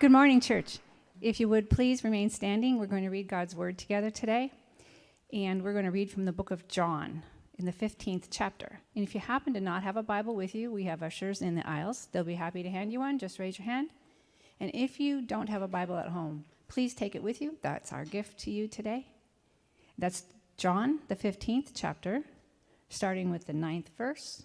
Good morning, church. If you would please remain standing, we're going to read God's word together today. And we're going to read from the book of John in the 15th chapter. And if you happen to not have a Bible with you, we have ushers in the aisles. They'll be happy to hand you one. Just raise your hand. And if you don't have a Bible at home, please take it with you. That's our gift to you today. That's John, the 15th chapter, starting with the ninth verse.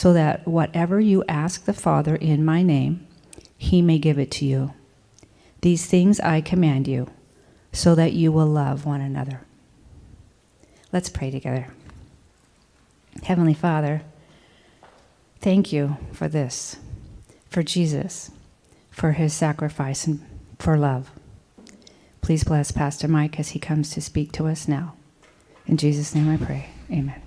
so that whatever you ask the Father in my name, he may give it to you. These things I command you, so that you will love one another. Let's pray together. Heavenly Father, thank you for this, for Jesus, for his sacrifice, and for love. Please bless Pastor Mike as he comes to speak to us now. In Jesus' name I pray. Amen.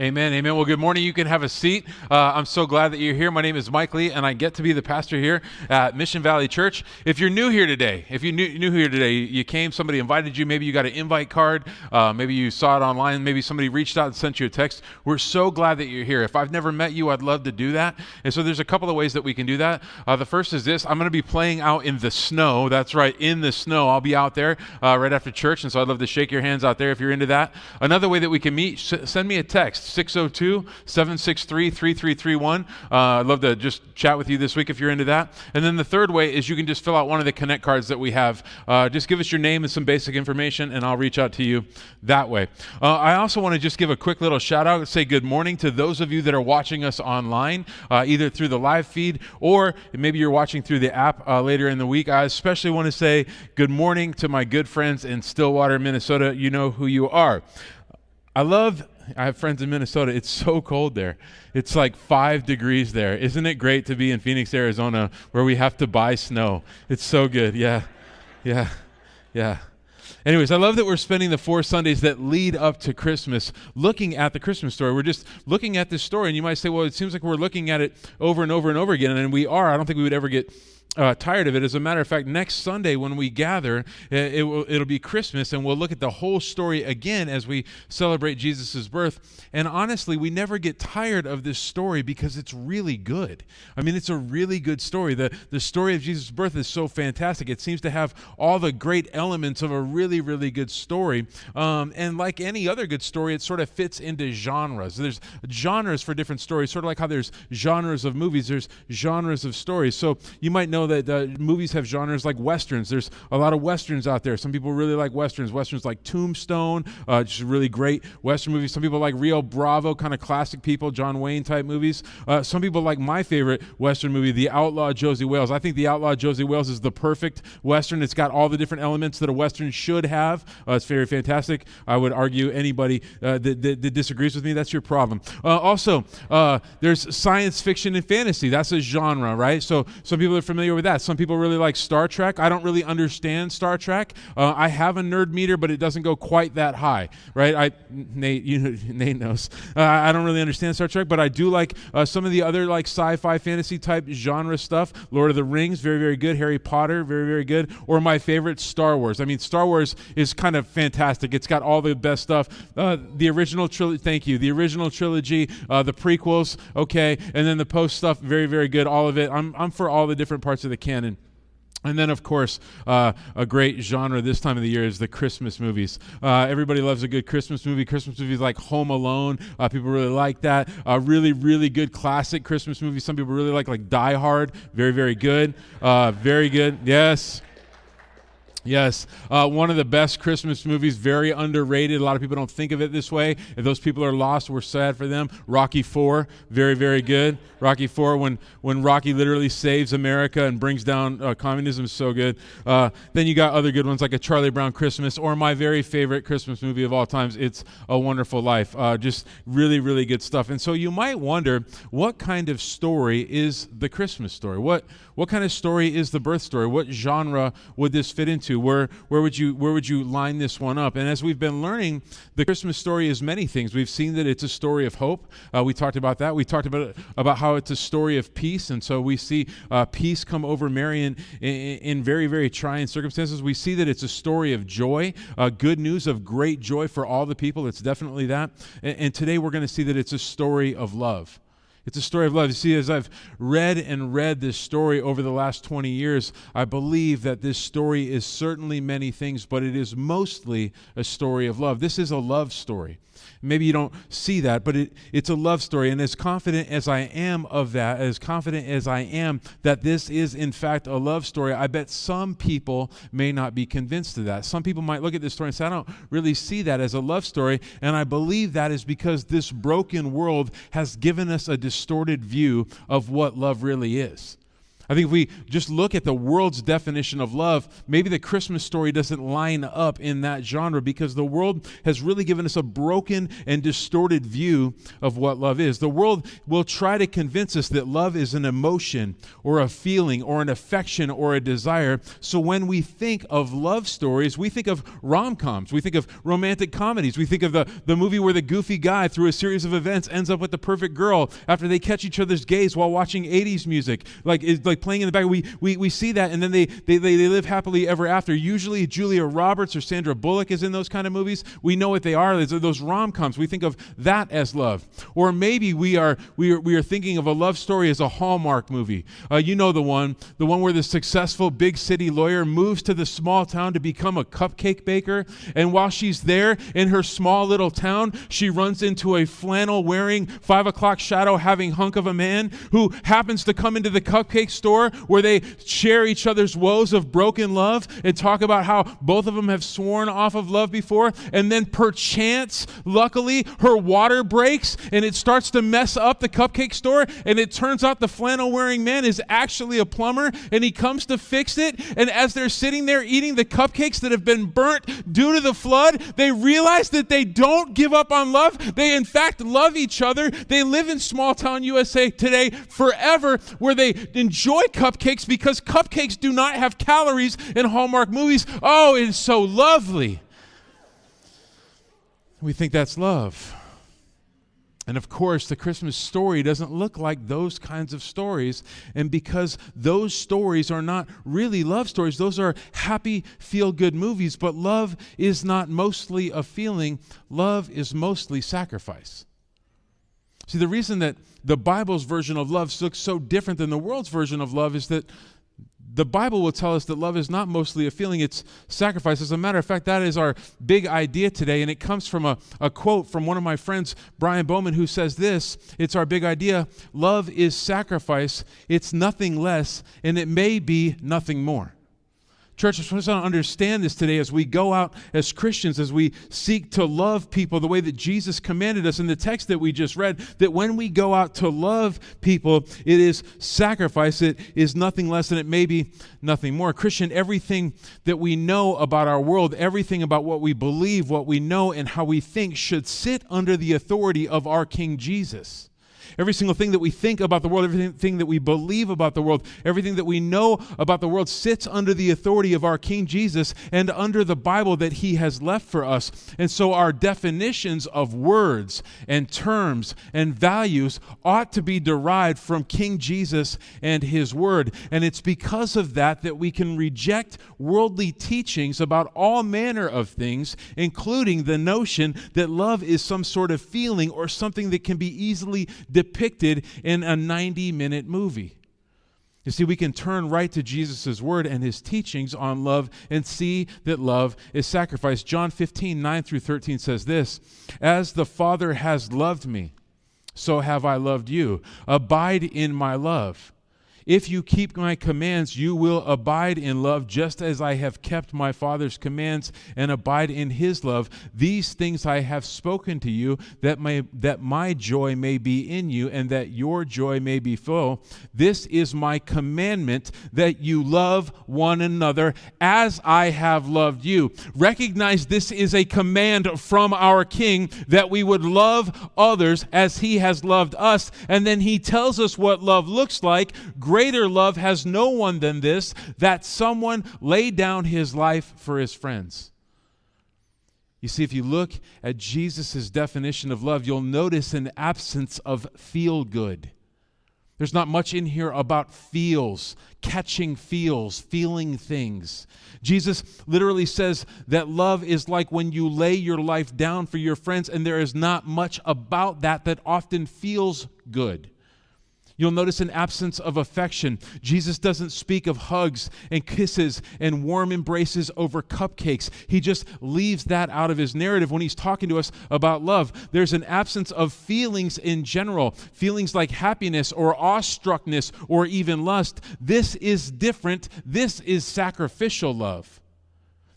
Amen. Amen. Well, good morning. You can have a seat. Uh, I'm so glad that you're here. My name is Mike Lee, and I get to be the pastor here at Mission Valley Church. If you're new here today, if you're new, new here today, you came, somebody invited you, maybe you got an invite card, uh, maybe you saw it online, maybe somebody reached out and sent you a text. We're so glad that you're here. If I've never met you, I'd love to do that. And so there's a couple of ways that we can do that. Uh, the first is this I'm going to be playing out in the snow. That's right, in the snow. I'll be out there uh, right after church, and so I'd love to shake your hands out there if you're into that. Another way that we can meet, send me a text, 602 763 3331. Uh, I'd love to just chat with you this week if you're into that. And then the third way is you can just fill out one of the Connect cards that we have. Uh, just give us your name and some basic information, and I'll reach out to you that way. Uh, I also want to just give a quick little shout out and say good morning to those of you that are watching us online, uh, either through the live feed or maybe you're watching through the app uh, later in the week. I especially want to say good morning to my good friends in Stillwater, Minnesota. You know who you are. I love I have friends in Minnesota. It's so cold there. It's like five degrees there. Isn't it great to be in Phoenix, Arizona, where we have to buy snow? It's so good. Yeah, yeah, yeah. Anyways, I love that we're spending the four Sundays that lead up to Christmas looking at the Christmas story. We're just looking at this story, and you might say, well, it seems like we're looking at it over and over and over again, and we are. I don't think we would ever get uh, tired of it. As a matter of fact, next Sunday when we gather, it, it will, it'll be Christmas, and we'll look at the whole story again as we celebrate Jesus' birth. And honestly, we never get tired of this story because it's really good. I mean, it's a really good story. The, the story of Jesus' birth is so fantastic. It seems to have all the great elements of a really, really good story. Um, and like any other good story, it sort of fits into genres. There's genres for different stories, sort of like how there's genres of movies, there's genres of stories. So you might know know that uh, movies have genres like westerns. There's a lot of westerns out there. Some people really like westerns. Westerns like Tombstone, uh, just really great western movies. Some people like Rio Bravo, kind of classic people, John Wayne type movies. Uh, some people like my favorite western movie, The Outlaw Josey Wales. I think The Outlaw Josey Wales is the perfect western. It's got all the different elements that a western should have. Uh, it's very fantastic. I would argue anybody uh, that, that, that, disagrees with me, that's your problem. Uh, also, there's science fiction and fantasy. That's a genre, right? So some people are familiar with that. Some people really like Star Trek. I don't really understand Star Trek. Uh, I have a nerd meter, but it doesn't go quite that high, right? I Nate, you know, Nate knows. Uh, I don't really understand Star Trek, but I do like uh, some of the other like sci-fi, fantasy type genre stuff. Lord of the Rings, very, very good. Harry Potter, very, very good. Or my favorite, Star Wars. I mean, Star Wars is kind of fantastic. It's got all the best stuff. Uh, the original trilogy. Thank you. The original trilogy, uh, the prequels, okay, and then the post stuff, very, very good. All of it. I'm, I'm for all the different parts of the canon. And then, of course, uh, a great genre this time of the year is the Christmas movies. Uh, everybody loves a good Christmas movie. Christmas movies like Home Alone, uh, people really like that. A really, really good classic Christmas movie. Some people really like, like Die Hard. Very, very good. Uh, very good. Yes. Yes, uh, one of the best Christmas movies, very underrated. A lot of people don't think of it this way. If those people are lost, we're sad for them. Rocky Four, very, very good. Rocky Four, when when Rocky literally saves America and brings down uh, communism, is so good. Uh, then you got other good ones like a Charlie Brown Christmas, or my very favorite Christmas movie of all times, It's a Wonderful Life. Uh, just really, really good stuff. And so you might wonder, what kind of story is the Christmas story? What what kind of story is the birth story? What genre would this fit into? Where where would you where would you line this one up? And as we've been learning, the Christmas story is many things. We've seen that it's a story of hope. Uh, we talked about that. We talked about about how it's a story of peace, and so we see uh, peace come over Mary in, in, in very very trying circumstances. We see that it's a story of joy, uh, good news of great joy for all the people. It's definitely that. And, and today we're going to see that it's a story of love. It's a story of love. You see, as I've read and read this story over the last 20 years, I believe that this story is certainly many things, but it is mostly a story of love. This is a love story. Maybe you don't see that, but it, it's a love story. And as confident as I am of that, as confident as I am that this is in fact a love story, I bet some people may not be convinced of that. Some people might look at this story and say, I don't really see that as a love story. And I believe that is because this broken world has given us a distorted view of what love really is. I think if we just look at the world's definition of love, maybe the Christmas story doesn't line up in that genre because the world has really given us a broken and distorted view of what love is. The world will try to convince us that love is an emotion or a feeling or an affection or a desire. So when we think of love stories, we think of rom coms, we think of romantic comedies, we think of the, the movie where the goofy guy, through a series of events, ends up with the perfect girl after they catch each other's gaze while watching 80s music. Like, like playing in the back. We, we, we see that, and then they, they, they, they live happily ever after. Usually, Julia Roberts or Sandra Bullock is in those kind of movies. We know what they are. Those, those rom coms. We think of that as love. Or maybe we are, we, are, we are thinking of a love story as a Hallmark movie. Uh, you know the one, the one where the successful big city lawyer moves to the small town to become a cupcake baker. And while she's there in her small little town, she runs into a flannel wearing, five o'clock shadow having hunk of a man who happens to come into the cupcake store store where they share each other's woes of broken love and talk about how both of them have sworn off of love before. And then, perchance, luckily, her water breaks and it starts to mess up the cupcake store. And it turns out the flannel wearing man is actually a plumber and he comes to fix it. And as they're sitting there eating the cupcakes that have been burnt due to the flood, they realize that they don't give up on love. They, in fact, love each other. They live in small town USA today forever where they enjoy enjoy cupcakes because cupcakes do not have calories in Hallmark movies. Oh, it is so lovely. We think that's love. And of course, the Christmas story doesn't look like those kinds of stories. And because those stories are not really love stories, those are happy, feel good movies. But love is not mostly a feeling, love is mostly sacrifice. See, the reason that the Bible's version of love looks so different than the world's version of love is that the Bible will tell us that love is not mostly a feeling, it's sacrifice. As a matter of fact, that is our big idea today, and it comes from a, a quote from one of my friends, Brian Bowman, who says this It's our big idea love is sacrifice, it's nothing less, and it may be nothing more. Church, I just want to understand this today as we go out as Christians, as we seek to love people the way that Jesus commanded us in the text that we just read, that when we go out to love people, it is sacrifice. It is nothing less than it may be nothing more. Christian, everything that we know about our world, everything about what we believe, what we know, and how we think should sit under the authority of our King Jesus. Every single thing that we think about the world, everything that we believe about the world, everything that we know about the world sits under the authority of our King Jesus and under the Bible that he has left for us. And so our definitions of words and terms and values ought to be derived from King Jesus and his word. And it's because of that that we can reject worldly teachings about all manner of things, including the notion that love is some sort of feeling or something that can be easily depicted in a 90 minute movie. You see, we can turn right to Jesus' word and his teachings on love and see that love is sacrifice. John 15, 9 through 13 says this As the Father has loved me, so have I loved you. Abide in my love. If you keep my commands, you will abide in love, just as I have kept my Father's commands and abide in his love. These things I have spoken to you, that my, that my joy may be in you, and that your joy may be full. This is my commandment, that you love one another as I have loved you. Recognize this is a command from our King, that we would love others as he has loved us. And then he tells us what love looks like Greater love has no one than this, that someone laid down his life for his friends. You see, if you look at Jesus' definition of love, you'll notice an absence of feel good. There's not much in here about feels, catching feels, feeling things. Jesus literally says that love is like when you lay your life down for your friends, and there is not much about that that often feels good. You'll notice an absence of affection. Jesus doesn't speak of hugs and kisses and warm embraces over cupcakes. He just leaves that out of his narrative when he's talking to us about love. There's an absence of feelings in general, feelings like happiness or awestruckness or even lust. This is different. This is sacrificial love.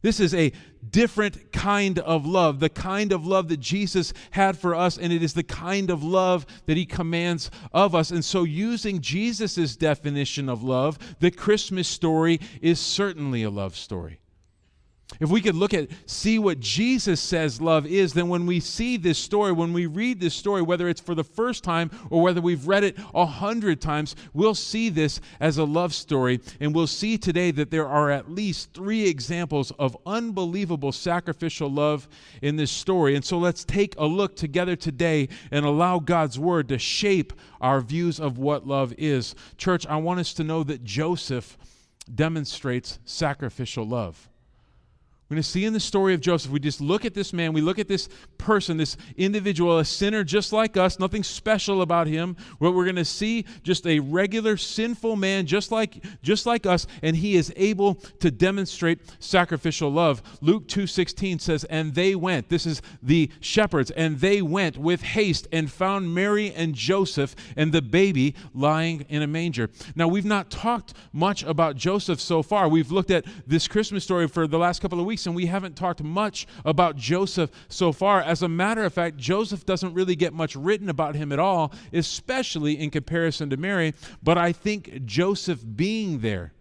This is a different kind of love, the kind of love that Jesus had for us, and it is the kind of love that he commands of us. And so, using Jesus' definition of love, the Christmas story is certainly a love story. If we could look at, see what Jesus says love is, then when we see this story, when we read this story, whether it's for the first time or whether we've read it a hundred times, we'll see this as a love story. And we'll see today that there are at least three examples of unbelievable sacrificial love in this story. And so let's take a look together today and allow God's word to shape our views of what love is. Church, I want us to know that Joseph demonstrates sacrificial love. We're going to see in the story of Joseph, we just look at this man, we look at this person, this individual, a sinner just like us, nothing special about him. What we're going to see just a regular sinful man just like just like us, and he is able to demonstrate sacrificial love. Luke 2:16 says, "And they went, this is the shepherds, and they went with haste and found Mary and Joseph and the baby lying in a manger." Now, we've not talked much about Joseph so far. We've looked at this Christmas story for the last couple of weeks weeks, and we haven't talked much about Joseph so far. As a matter of fact, Joseph doesn't really get much written about him at all, especially in comparison to Mary. But I think Joseph being there,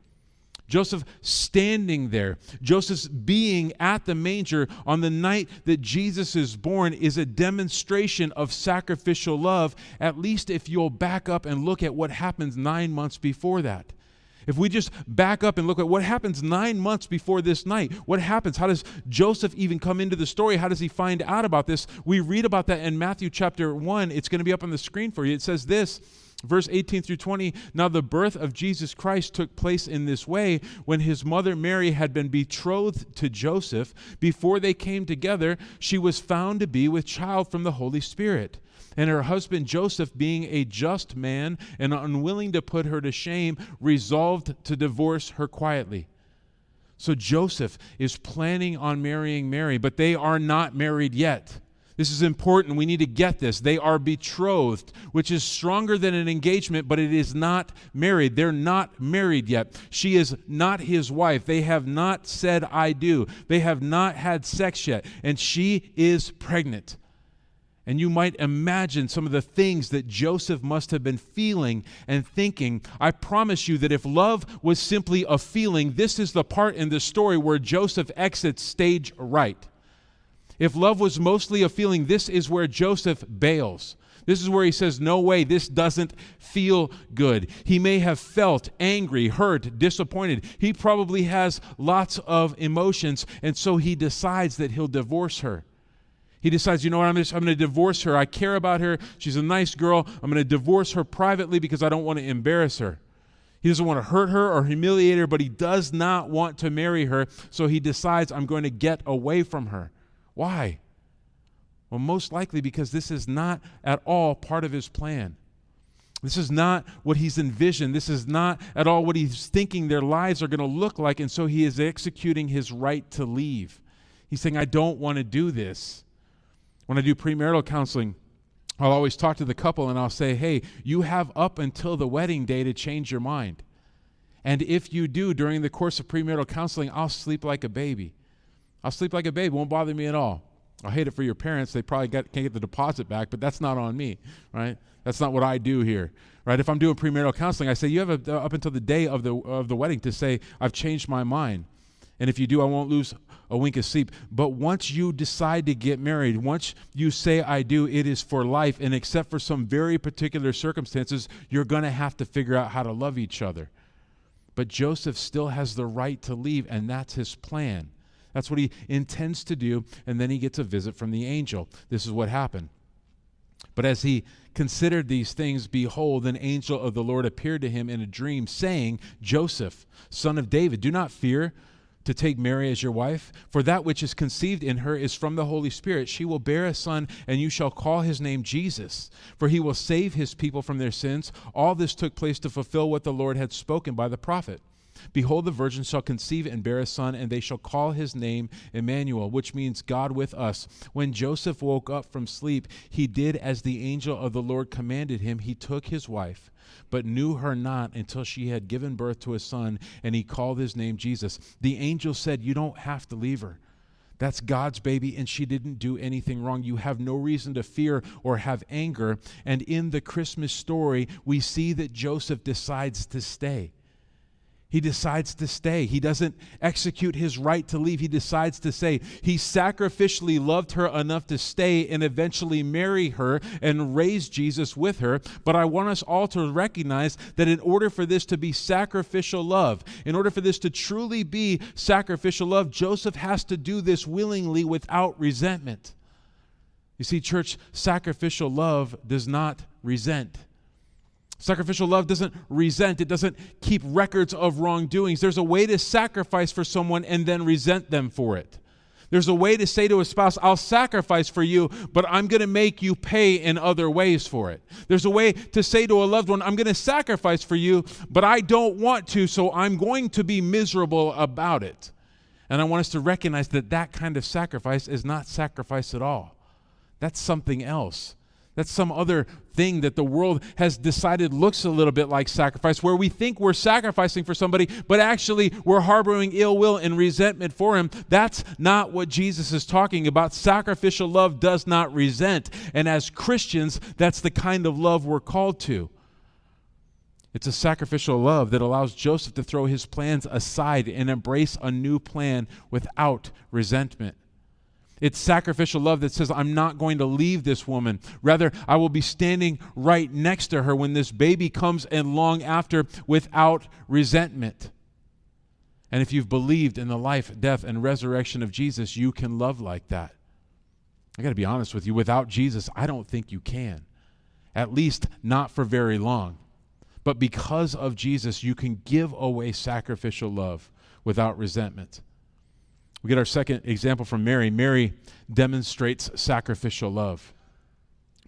Joseph standing there, Joseph's being at the manger on the night that Jesus is born is a demonstration of sacrificial love, at least if you'll back up and look at what happens nine months before that. If we just back up and look at what happens nine months before this night, what happens? How does Joseph even come into the story? How does he find out about this? We read about that in Matthew chapter 1. It's going to be up on the screen for you. It says this. Verse 18 through 20 Now the birth of Jesus Christ took place in this way when his mother Mary had been betrothed to Joseph. Before they came together, she was found to be with child from the Holy Spirit. And her husband Joseph, being a just man and unwilling to put her to shame, resolved to divorce her quietly. So Joseph is planning on marrying Mary, but they are not married yet. This is important. We need to get this. They are betrothed, which is stronger than an engagement, but it is not married. They're not married yet. She is not his wife. They have not said, I do. They have not had sex yet. And she is pregnant. And you might imagine some of the things that Joseph must have been feeling and thinking. I promise you that if love was simply a feeling, this is the part in the story where Joseph exits stage right. If love was mostly a feeling, this is where Joseph bails. This is where he says, No way, this doesn't feel good. He may have felt angry, hurt, disappointed. He probably has lots of emotions, and so he decides that he'll divorce her. He decides, you know what, I'm, I'm going to divorce her. I care about her. She's a nice girl. I'm going to divorce her privately because I don't want to embarrass her. He doesn't want to hurt her or humiliate her, but he does not want to marry her. So he decides, I'm going to get away from her. Why? Well, most likely because this is not at all part of his plan. This is not what he's envisioned. This is not at all what he's thinking their lives are going to look like. And so he is executing his right to leave. He's saying, I don't want to do this. When I do premarital counseling, I'll always talk to the couple and I'll say, hey, you have up until the wedding day to change your mind. And if you do during the course of premarital counseling, I'll sleep like a baby. I'll sleep like a baby, won't bother me at all. I hate it for your parents. They probably get, can't get the deposit back, but that's not on me, right? That's not what I do here, right? If I'm doing premarital counseling, I say you have a, up until the day of the of the wedding to say I've changed my mind, and if you do, I won't lose a wink of sleep. But once you decide to get married, once you say I do, it is for life, and except for some very particular circumstances, you're going to have to figure out how to love each other. But Joseph still has the right to leave, and that's his plan. That's what he intends to do, and then he gets a visit from the angel. This is what happened. But as he considered these things, behold, an angel of the Lord appeared to him in a dream, saying, Joseph, son of David, do not fear to take Mary as your wife, for that which is conceived in her is from the Holy Spirit. She will bear a son, and you shall call his name Jesus, for he will save his people from their sins. All this took place to fulfill what the Lord had spoken by the prophet. Behold, the virgin shall conceive and bear a son, and they shall call his name Emmanuel, which means God with us. When Joseph woke up from sleep, he did as the angel of the Lord commanded him. He took his wife, but knew her not until she had given birth to a son, and he called his name Jesus. The angel said, You don't have to leave her. That's God's baby, and she didn't do anything wrong. You have no reason to fear or have anger. And in the Christmas story, we see that Joseph decides to stay. He decides to stay. He doesn't execute his right to leave. He decides to stay. He sacrificially loved her enough to stay and eventually marry her and raise Jesus with her. But I want us all to recognize that in order for this to be sacrificial love, in order for this to truly be sacrificial love, Joseph has to do this willingly without resentment. You see, church, sacrificial love does not resent. Sacrificial love doesn't resent, it doesn't keep records of wrongdoings. There's a way to sacrifice for someone and then resent them for it. There's a way to say to a spouse, I'll sacrifice for you, but I'm going to make you pay in other ways for it. There's a way to say to a loved one, I'm going to sacrifice for you, but I don't want to, so I'm going to be miserable about it. And I want us to recognize that that kind of sacrifice is not sacrifice at all. That's something else. That's some other thing that the world has decided looks a little bit like sacrifice, where we think we're sacrificing for somebody, but actually we're harboring ill will and resentment for him. That's not what Jesus is talking about. Sacrificial love does not resent. And as Christians, that's the kind of love we're called to. It's a sacrificial love that allows Joseph to throw his plans aside and embrace a new plan without resentment. It's sacrificial love that says, I'm not going to leave this woman. Rather, I will be standing right next to her when this baby comes and long after without resentment. And if you've believed in the life, death, and resurrection of Jesus, you can love like that. I got to be honest with you. Without Jesus, I don't think you can. At least not for very long. But because of Jesus, you can give away sacrificial love without resentment. We get our second example from Mary. Mary demonstrates sacrificial love.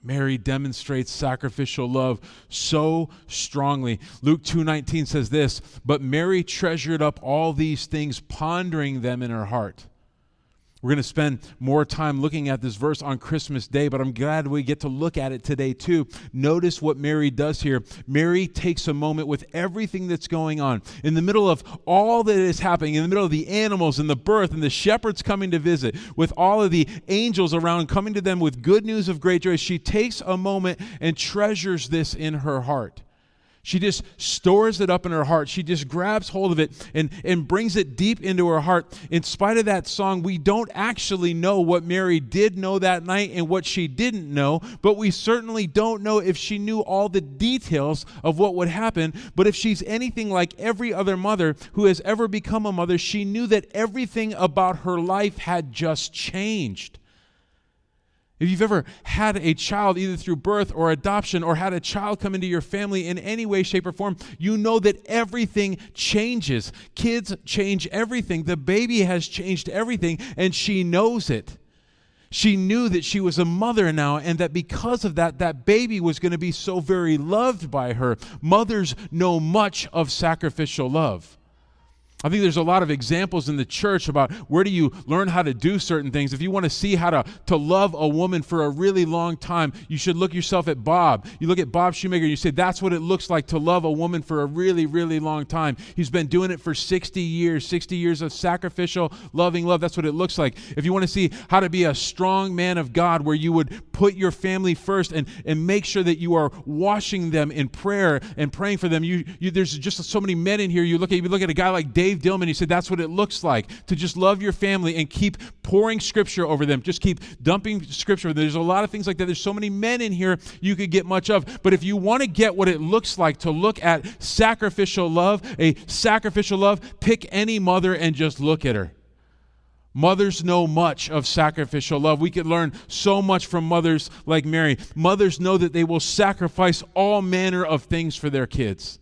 Mary demonstrates sacrificial love so strongly. Luke 2:19 says this, "But Mary treasured up all these things, pondering them in her heart." We're going to spend more time looking at this verse on Christmas Day, but I'm glad we get to look at it today too. Notice what Mary does here. Mary takes a moment with everything that's going on. In the middle of all that is happening, in the middle of the animals and the birth and the shepherds coming to visit, with all of the angels around coming to them with good news of great joy, she takes a moment and treasures this in her heart. She just stores it up in her heart. She just grabs hold of it and, and brings it deep into her heart. In spite of that song, we don't actually know what Mary did know that night and what she didn't know, but we certainly don't know if she knew all the details of what would happen. But if she's anything like every other mother who has ever become a mother, she knew that everything about her life had just changed. If you've ever had a child, either through birth or adoption, or had a child come into your family in any way, shape, or form, you know that everything changes. Kids change everything. The baby has changed everything, and she knows it. She knew that she was a mother now, and that because of that, that baby was going to be so very loved by her. Mothers know much of sacrificial love. I think there's a lot of examples in the church about where do you learn how to do certain things. If you want to see how to, to love a woman for a really long time, you should look yourself at Bob. You look at Bob Shoemaker and you say, that's what it looks like to love a woman for a really, really long time. He's been doing it for 60 years, 60 years of sacrificial, loving love. That's what it looks like. If you want to see how to be a strong man of God, where you would put your family first and, and make sure that you are washing them in prayer and praying for them, you, you there's just so many men in here. You look at, you look at a guy like Dave Dave Dillman, he said that's what it looks like to just love your family and keep pouring scripture over them. Just keep dumping scripture. There's a lot of things like that. There's so many men in here you could get much of. But if you want to get what it looks like to look at sacrificial love, a sacrificial love, pick any mother and just look at her. Mothers know much of sacrificial love. We could learn so much from mothers like Mary. Mothers know that they will sacrifice all manner of things for their kids.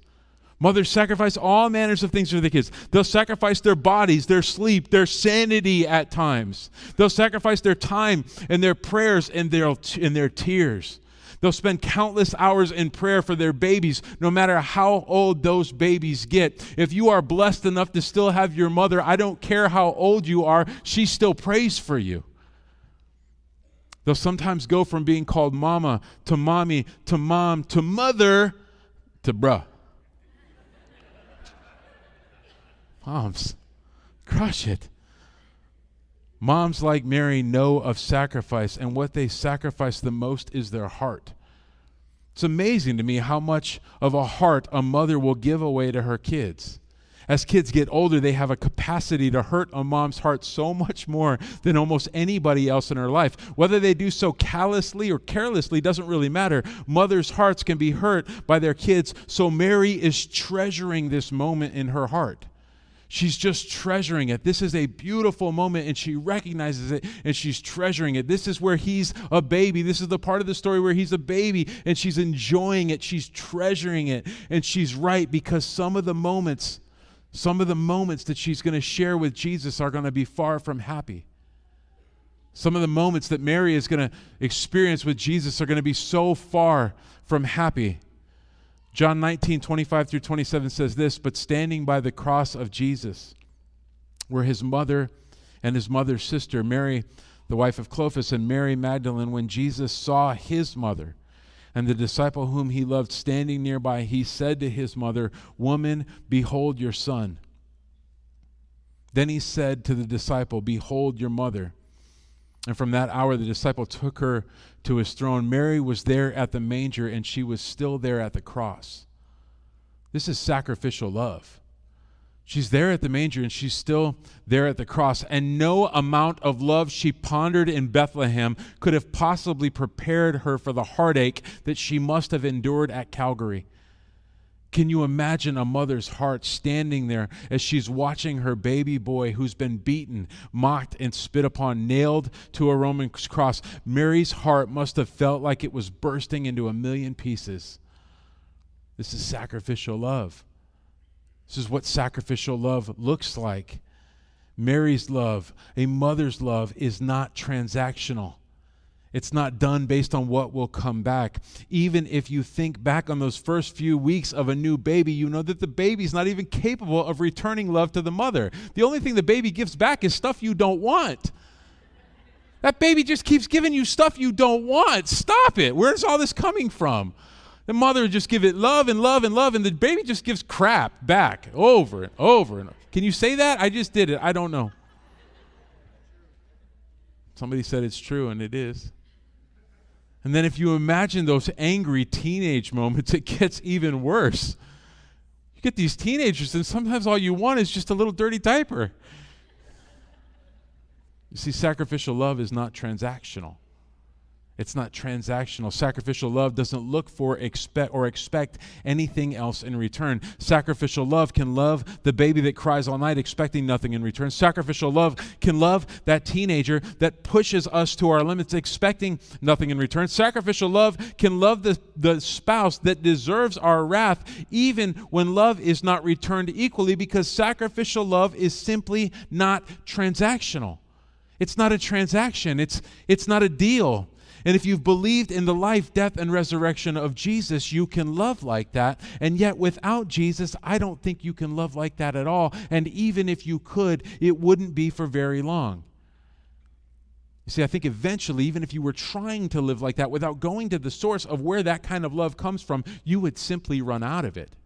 Mothers sacrifice all manners of things for the kids. They'll sacrifice their bodies, their sleep, their sanity at times. They'll sacrifice their time and their prayers and their, and their tears. They'll spend countless hours in prayer for their babies, no matter how old those babies get. If you are blessed enough to still have your mother, I don't care how old you are, she still prays for you. They'll sometimes go from being called mama to mommy to mom to mother to bruh. Moms, crush it. Moms like Mary know of sacrifice, and what they sacrifice the most is their heart. It's amazing to me how much of a heart a mother will give away to her kids. As kids get older, they have a capacity to hurt a mom's heart so much more than almost anybody else in her life. Whether they do so callously or carelessly doesn't really matter. Mothers' hearts can be hurt by their kids, so Mary is treasuring this moment in her heart. She's just treasuring it. This is a beautiful moment, and she recognizes it and she's treasuring it. This is where he's a baby. This is the part of the story where he's a baby and she's enjoying it. She's treasuring it. And she's right because some of the moments, some of the moments that she's going to share with Jesus are going to be far from happy. Some of the moments that Mary is going to experience with Jesus are going to be so far from happy. John 19, 25 through 27 says this But standing by the cross of Jesus were his mother and his mother's sister, Mary, the wife of Clopas, and Mary Magdalene. When Jesus saw his mother and the disciple whom he loved standing nearby, he said to his mother, Woman, behold your son. Then he said to the disciple, Behold your mother. And from that hour, the disciple took her to his throne. Mary was there at the manger, and she was still there at the cross. This is sacrificial love. She's there at the manger and she's still there at the cross. And no amount of love she pondered in Bethlehem could have possibly prepared her for the heartache that she must have endured at Calvary. Can you imagine a mother's heart standing there as she's watching her baby boy who's been beaten, mocked, and spit upon, nailed to a Roman cross? Mary's heart must have felt like it was bursting into a million pieces. This is sacrificial love. This is what sacrificial love looks like. Mary's love, a mother's love, is not transactional. It's not done based on what will come back. Even if you think back on those first few weeks of a new baby, you know that the baby's not even capable of returning love to the mother. The only thing the baby gives back is stuff you don't want. That baby just keeps giving you stuff you don't want. Stop it. Where's all this coming from? The mother just give it love and love and love, and the baby just gives crap back over and over and over. Can you say that? I just did it. I don't know. Somebody said it's true, and it is. And then if you imagine those angry teenage moments, it gets even worse. You get these teenagers, and sometimes all you want is just a little dirty diaper. You see, sacrificial love is not transactional. It's not transactional. Sacrificial love doesn't look for expect or expect anything else in return. Sacrificial love can love the baby that cries all night expecting nothing in return. Sacrificial love can love that teenager that pushes us to our limits expecting nothing in return. Sacrificial love can love the, the spouse that deserves our wrath even when love is not returned equally because sacrificial love is simply not transactional. It's not a transaction, it's, it's not a deal. And if you've believed in the life, death, and resurrection of Jesus, you can love like that. And yet, without Jesus, I don't think you can love like that at all. And even if you could, it wouldn't be for very long. You see, I think eventually, even if you were trying to live like that without going to the source of where that kind of love comes from, you would simply run out of it.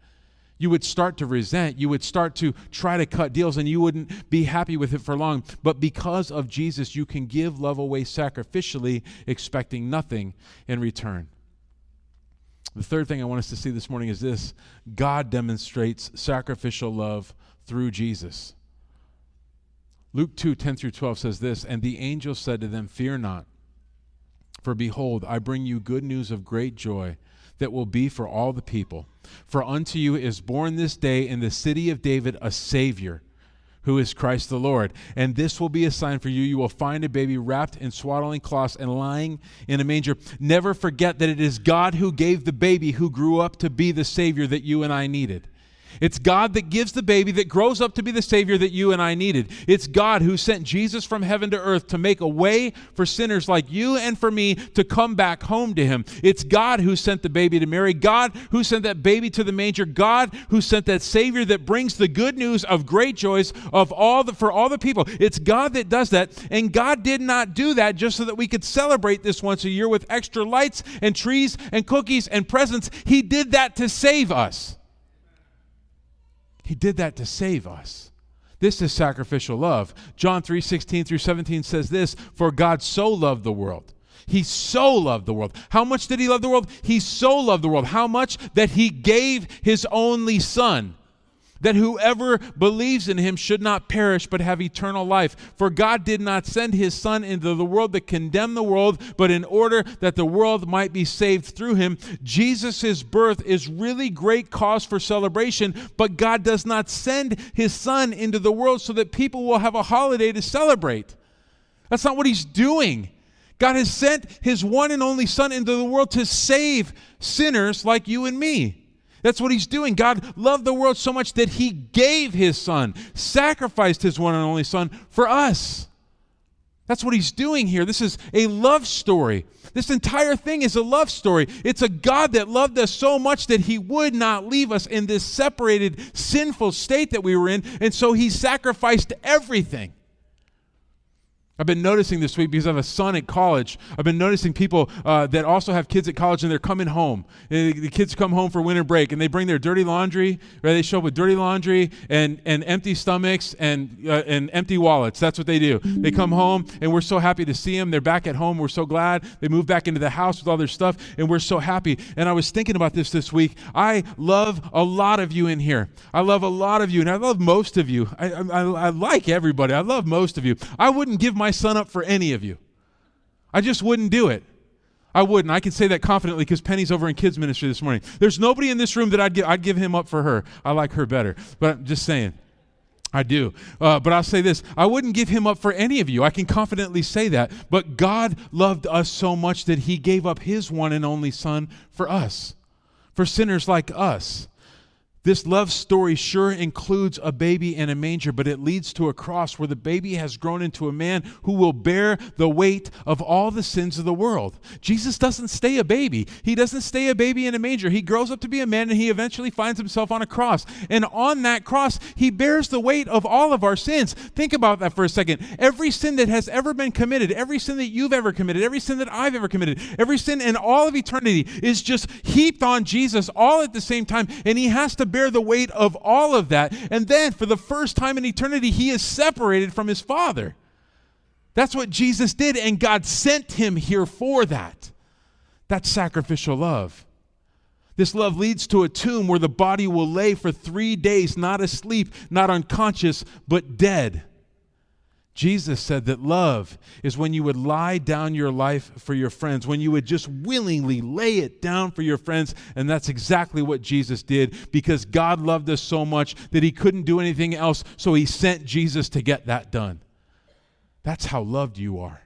You would start to resent. You would start to try to cut deals, and you wouldn't be happy with it for long. But because of Jesus, you can give love away sacrificially, expecting nothing in return. The third thing I want us to see this morning is this God demonstrates sacrificial love through Jesus. Luke 2 10 through 12 says this And the angel said to them, Fear not, for behold, I bring you good news of great joy that will be for all the people. For unto you is born this day in the city of David a Savior, who is Christ the Lord. And this will be a sign for you. You will find a baby wrapped in swaddling cloths and lying in a manger. Never forget that it is God who gave the baby who grew up to be the Savior that you and I needed. It's God that gives the baby that grows up to be the Savior that you and I needed. It's God who sent Jesus from heaven to earth to make a way for sinners like you and for me to come back home to Him. It's God who sent the baby to Mary, God who sent that baby to the manger, God who sent that Savior that brings the good news of great joys of all the, for all the people. It's God that does that, and God did not do that just so that we could celebrate this once a year with extra lights and trees and cookies and presents. He did that to save us. He did that to save us. This is sacrificial love. John 3 16 through 17 says this For God so loved the world. He so loved the world. How much did he love the world? He so loved the world. How much that he gave his only son that whoever believes in him should not perish but have eternal life. For God did not send his Son into the world to condemn the world, but in order that the world might be saved through him. Jesus' birth is really great cause for celebration, but God does not send his Son into the world so that people will have a holiday to celebrate. That's not what he's doing. God has sent his one and only Son into the world to save sinners like you and me. That's what he's doing. God loved the world so much that he gave his son, sacrificed his one and only son for us. That's what he's doing here. This is a love story. This entire thing is a love story. It's a God that loved us so much that he would not leave us in this separated, sinful state that we were in. And so he sacrificed everything. I've been noticing this week because I have a son at college. I've been noticing people uh, that also have kids at college and they're coming home. And the kids come home for winter break and they bring their dirty laundry, or they show up with dirty laundry and, and empty stomachs and, uh, and empty wallets. That's what they do. They come home and we're so happy to see them. They're back at home. We're so glad. They move back into the house with all their stuff and we're so happy. And I was thinking about this this week. I love a lot of you in here. I love a lot of you and I love most of you. I, I, I like everybody. I love most of you. I wouldn't give my my son up for any of you. I just wouldn't do it. I wouldn't. I can say that confidently because Penny's over in kids ministry this morning. There's nobody in this room that I'd give, I'd give him up for her. I like her better. But I'm just saying. I do. Uh, but I'll say this I wouldn't give him up for any of you. I can confidently say that. But God loved us so much that he gave up his one and only son for us, for sinners like us. This love story sure includes a baby in a manger, but it leads to a cross where the baby has grown into a man who will bear the weight of all the sins of the world. Jesus doesn't stay a baby. He doesn't stay a baby in a manger. He grows up to be a man and he eventually finds himself on a cross. And on that cross, he bears the weight of all of our sins. Think about that for a second. Every sin that has ever been committed, every sin that you've ever committed, every sin that I've ever committed, every sin in all of eternity is just heaped on Jesus all at the same time. And he has to bear the weight of all of that. And then, for the first time in eternity, he is separated from his Father. That's what Jesus did, and God sent him here for that. That's sacrificial love. This love leads to a tomb where the body will lay for three days, not asleep, not unconscious, but dead. Jesus said that love is when you would lie down your life for your friends, when you would just willingly lay it down for your friends. And that's exactly what Jesus did because God loved us so much that he couldn't do anything else. So he sent Jesus to get that done. That's how loved you are.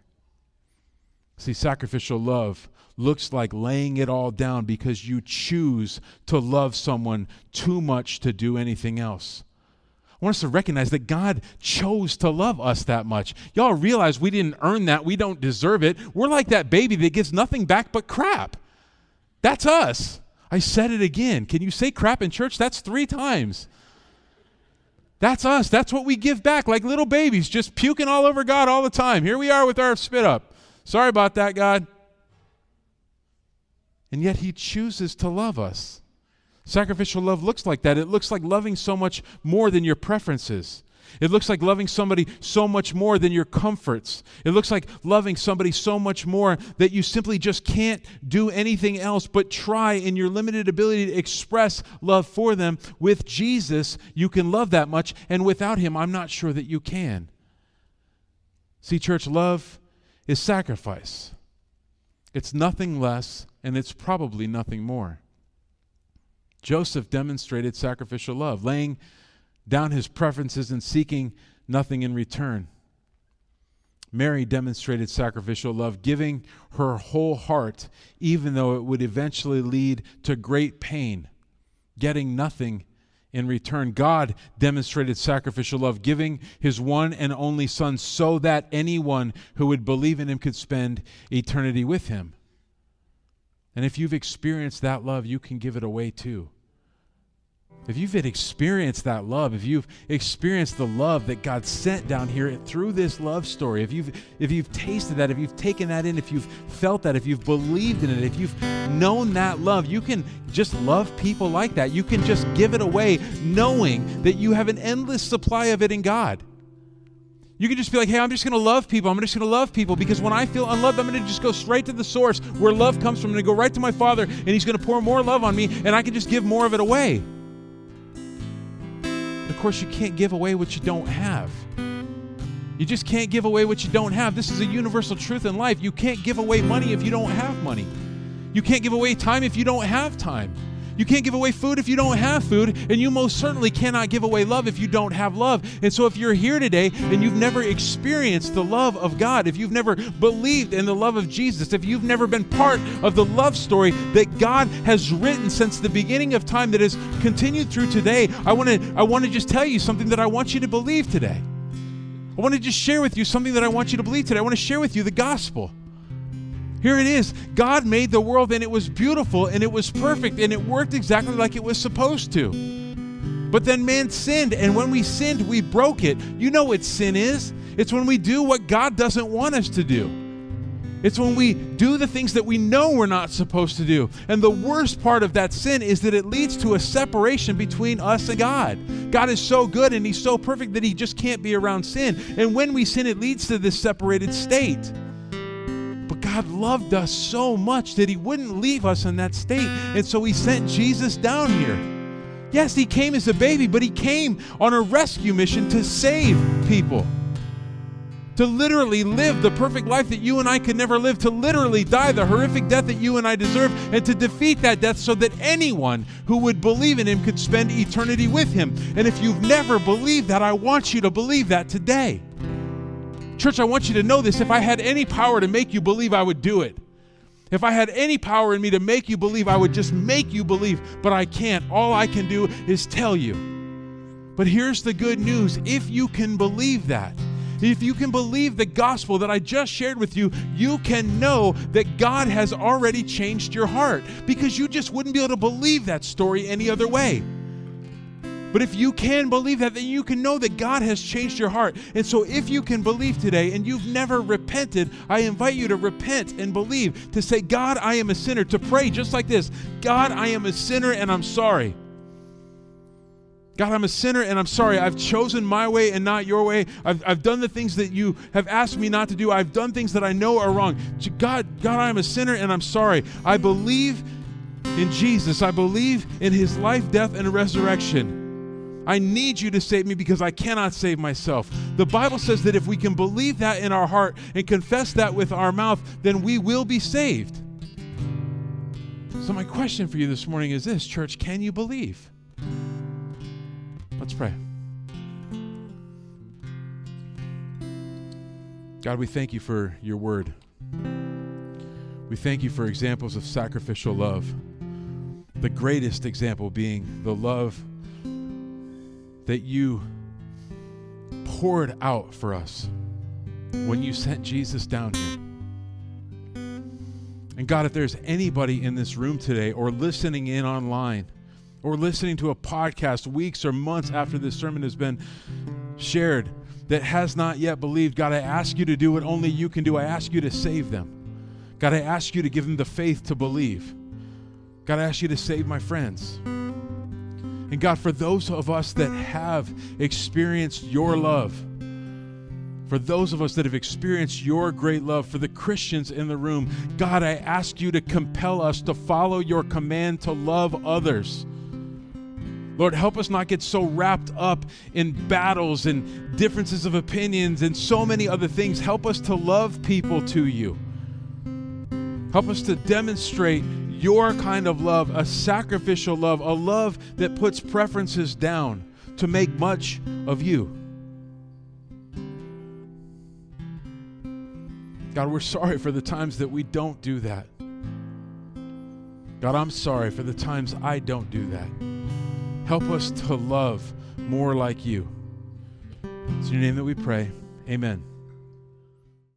See, sacrificial love looks like laying it all down because you choose to love someone too much to do anything else. Want us to recognize that God chose to love us that much. Y'all realize we didn't earn that. We don't deserve it. We're like that baby that gets nothing back but crap. That's us. I said it again. Can you say crap in church? That's three times. That's us. That's what we give back, like little babies, just puking all over God all the time. Here we are with our spit up. Sorry about that, God. And yet He chooses to love us. Sacrificial love looks like that. It looks like loving so much more than your preferences. It looks like loving somebody so much more than your comforts. It looks like loving somebody so much more that you simply just can't do anything else but try in your limited ability to express love for them. With Jesus, you can love that much, and without Him, I'm not sure that you can. See, church, love is sacrifice. It's nothing less, and it's probably nothing more. Joseph demonstrated sacrificial love, laying down his preferences and seeking nothing in return. Mary demonstrated sacrificial love, giving her whole heart, even though it would eventually lead to great pain, getting nothing in return. God demonstrated sacrificial love, giving his one and only Son so that anyone who would believe in him could spend eternity with him. And if you've experienced that love, you can give it away too. If you've experienced that love, if you've experienced the love that God sent down here through this love story, if you've if you've tasted that, if you've taken that in, if you've felt that, if you've believed in it, if you've known that love, you can just love people like that. You can just give it away knowing that you have an endless supply of it in God. You can just be like, hey, I'm just going to love people. I'm just going to love people because when I feel unloved, I'm going to just go straight to the source where love comes from. I'm going to go right to my Father, and He's going to pour more love on me, and I can just give more of it away. Of course, you can't give away what you don't have. You just can't give away what you don't have. This is a universal truth in life. You can't give away money if you don't have money. You can't give away time if you don't have time. You can't give away food if you don't have food, and you most certainly cannot give away love if you don't have love. And so, if you're here today and you've never experienced the love of God, if you've never believed in the love of Jesus, if you've never been part of the love story that God has written since the beginning of time that has continued through today, I want to I want to just tell you something that I want you to believe today. I want to just share with you something that I want you to believe today. I want to share with you the gospel. Here it is. God made the world and it was beautiful and it was perfect and it worked exactly like it was supposed to. But then man sinned, and when we sinned, we broke it. You know what sin is? It's when we do what God doesn't want us to do. It's when we do the things that we know we're not supposed to do. And the worst part of that sin is that it leads to a separation between us and God. God is so good and He's so perfect that He just can't be around sin. And when we sin, it leads to this separated state. God loved us so much that He wouldn't leave us in that state. And so He sent Jesus down here. Yes, He came as a baby, but He came on a rescue mission to save people. To literally live the perfect life that you and I could never live, to literally die the horrific death that you and I deserve, and to defeat that death so that anyone who would believe in Him could spend eternity with Him. And if you've never believed that, I want you to believe that today. Church, I want you to know this. If I had any power to make you believe, I would do it. If I had any power in me to make you believe, I would just make you believe, but I can't. All I can do is tell you. But here's the good news if you can believe that, if you can believe the gospel that I just shared with you, you can know that God has already changed your heart because you just wouldn't be able to believe that story any other way. But if you can believe that, then you can know that God has changed your heart. And so, if you can believe today and you've never repented, I invite you to repent and believe, to say, God, I am a sinner, to pray just like this God, I am a sinner and I'm sorry. God, I'm a sinner and I'm sorry. I've chosen my way and not your way. I've, I've done the things that you have asked me not to do. I've done things that I know are wrong. God, God, I am a sinner and I'm sorry. I believe in Jesus. I believe in his life, death, and resurrection. I need you to save me because I cannot save myself. The Bible says that if we can believe that in our heart and confess that with our mouth, then we will be saved. So, my question for you this morning is this church, can you believe? Let's pray. God, we thank you for your word. We thank you for examples of sacrificial love. The greatest example being the love that you poured out for us when you sent Jesus down here. And God, if there's anybody in this room today or listening in online or listening to a podcast weeks or months after this sermon has been shared that has not yet believed, God, I ask you to do what only you can do. I ask you to save them. God, I ask you to give them the faith to believe. God, I ask you to save my friends. And God, for those of us that have experienced your love, for those of us that have experienced your great love, for the Christians in the room, God, I ask you to compel us to follow your command to love others. Lord, help us not get so wrapped up in battles and differences of opinions and so many other things. Help us to love people to you. Help us to demonstrate your kind of love, a sacrificial love, a love that puts preferences down to make much of you. God, we're sorry for the times that we don't do that. God, I'm sorry for the times I don't do that. Help us to love more like you. It's in your name that we pray. Amen.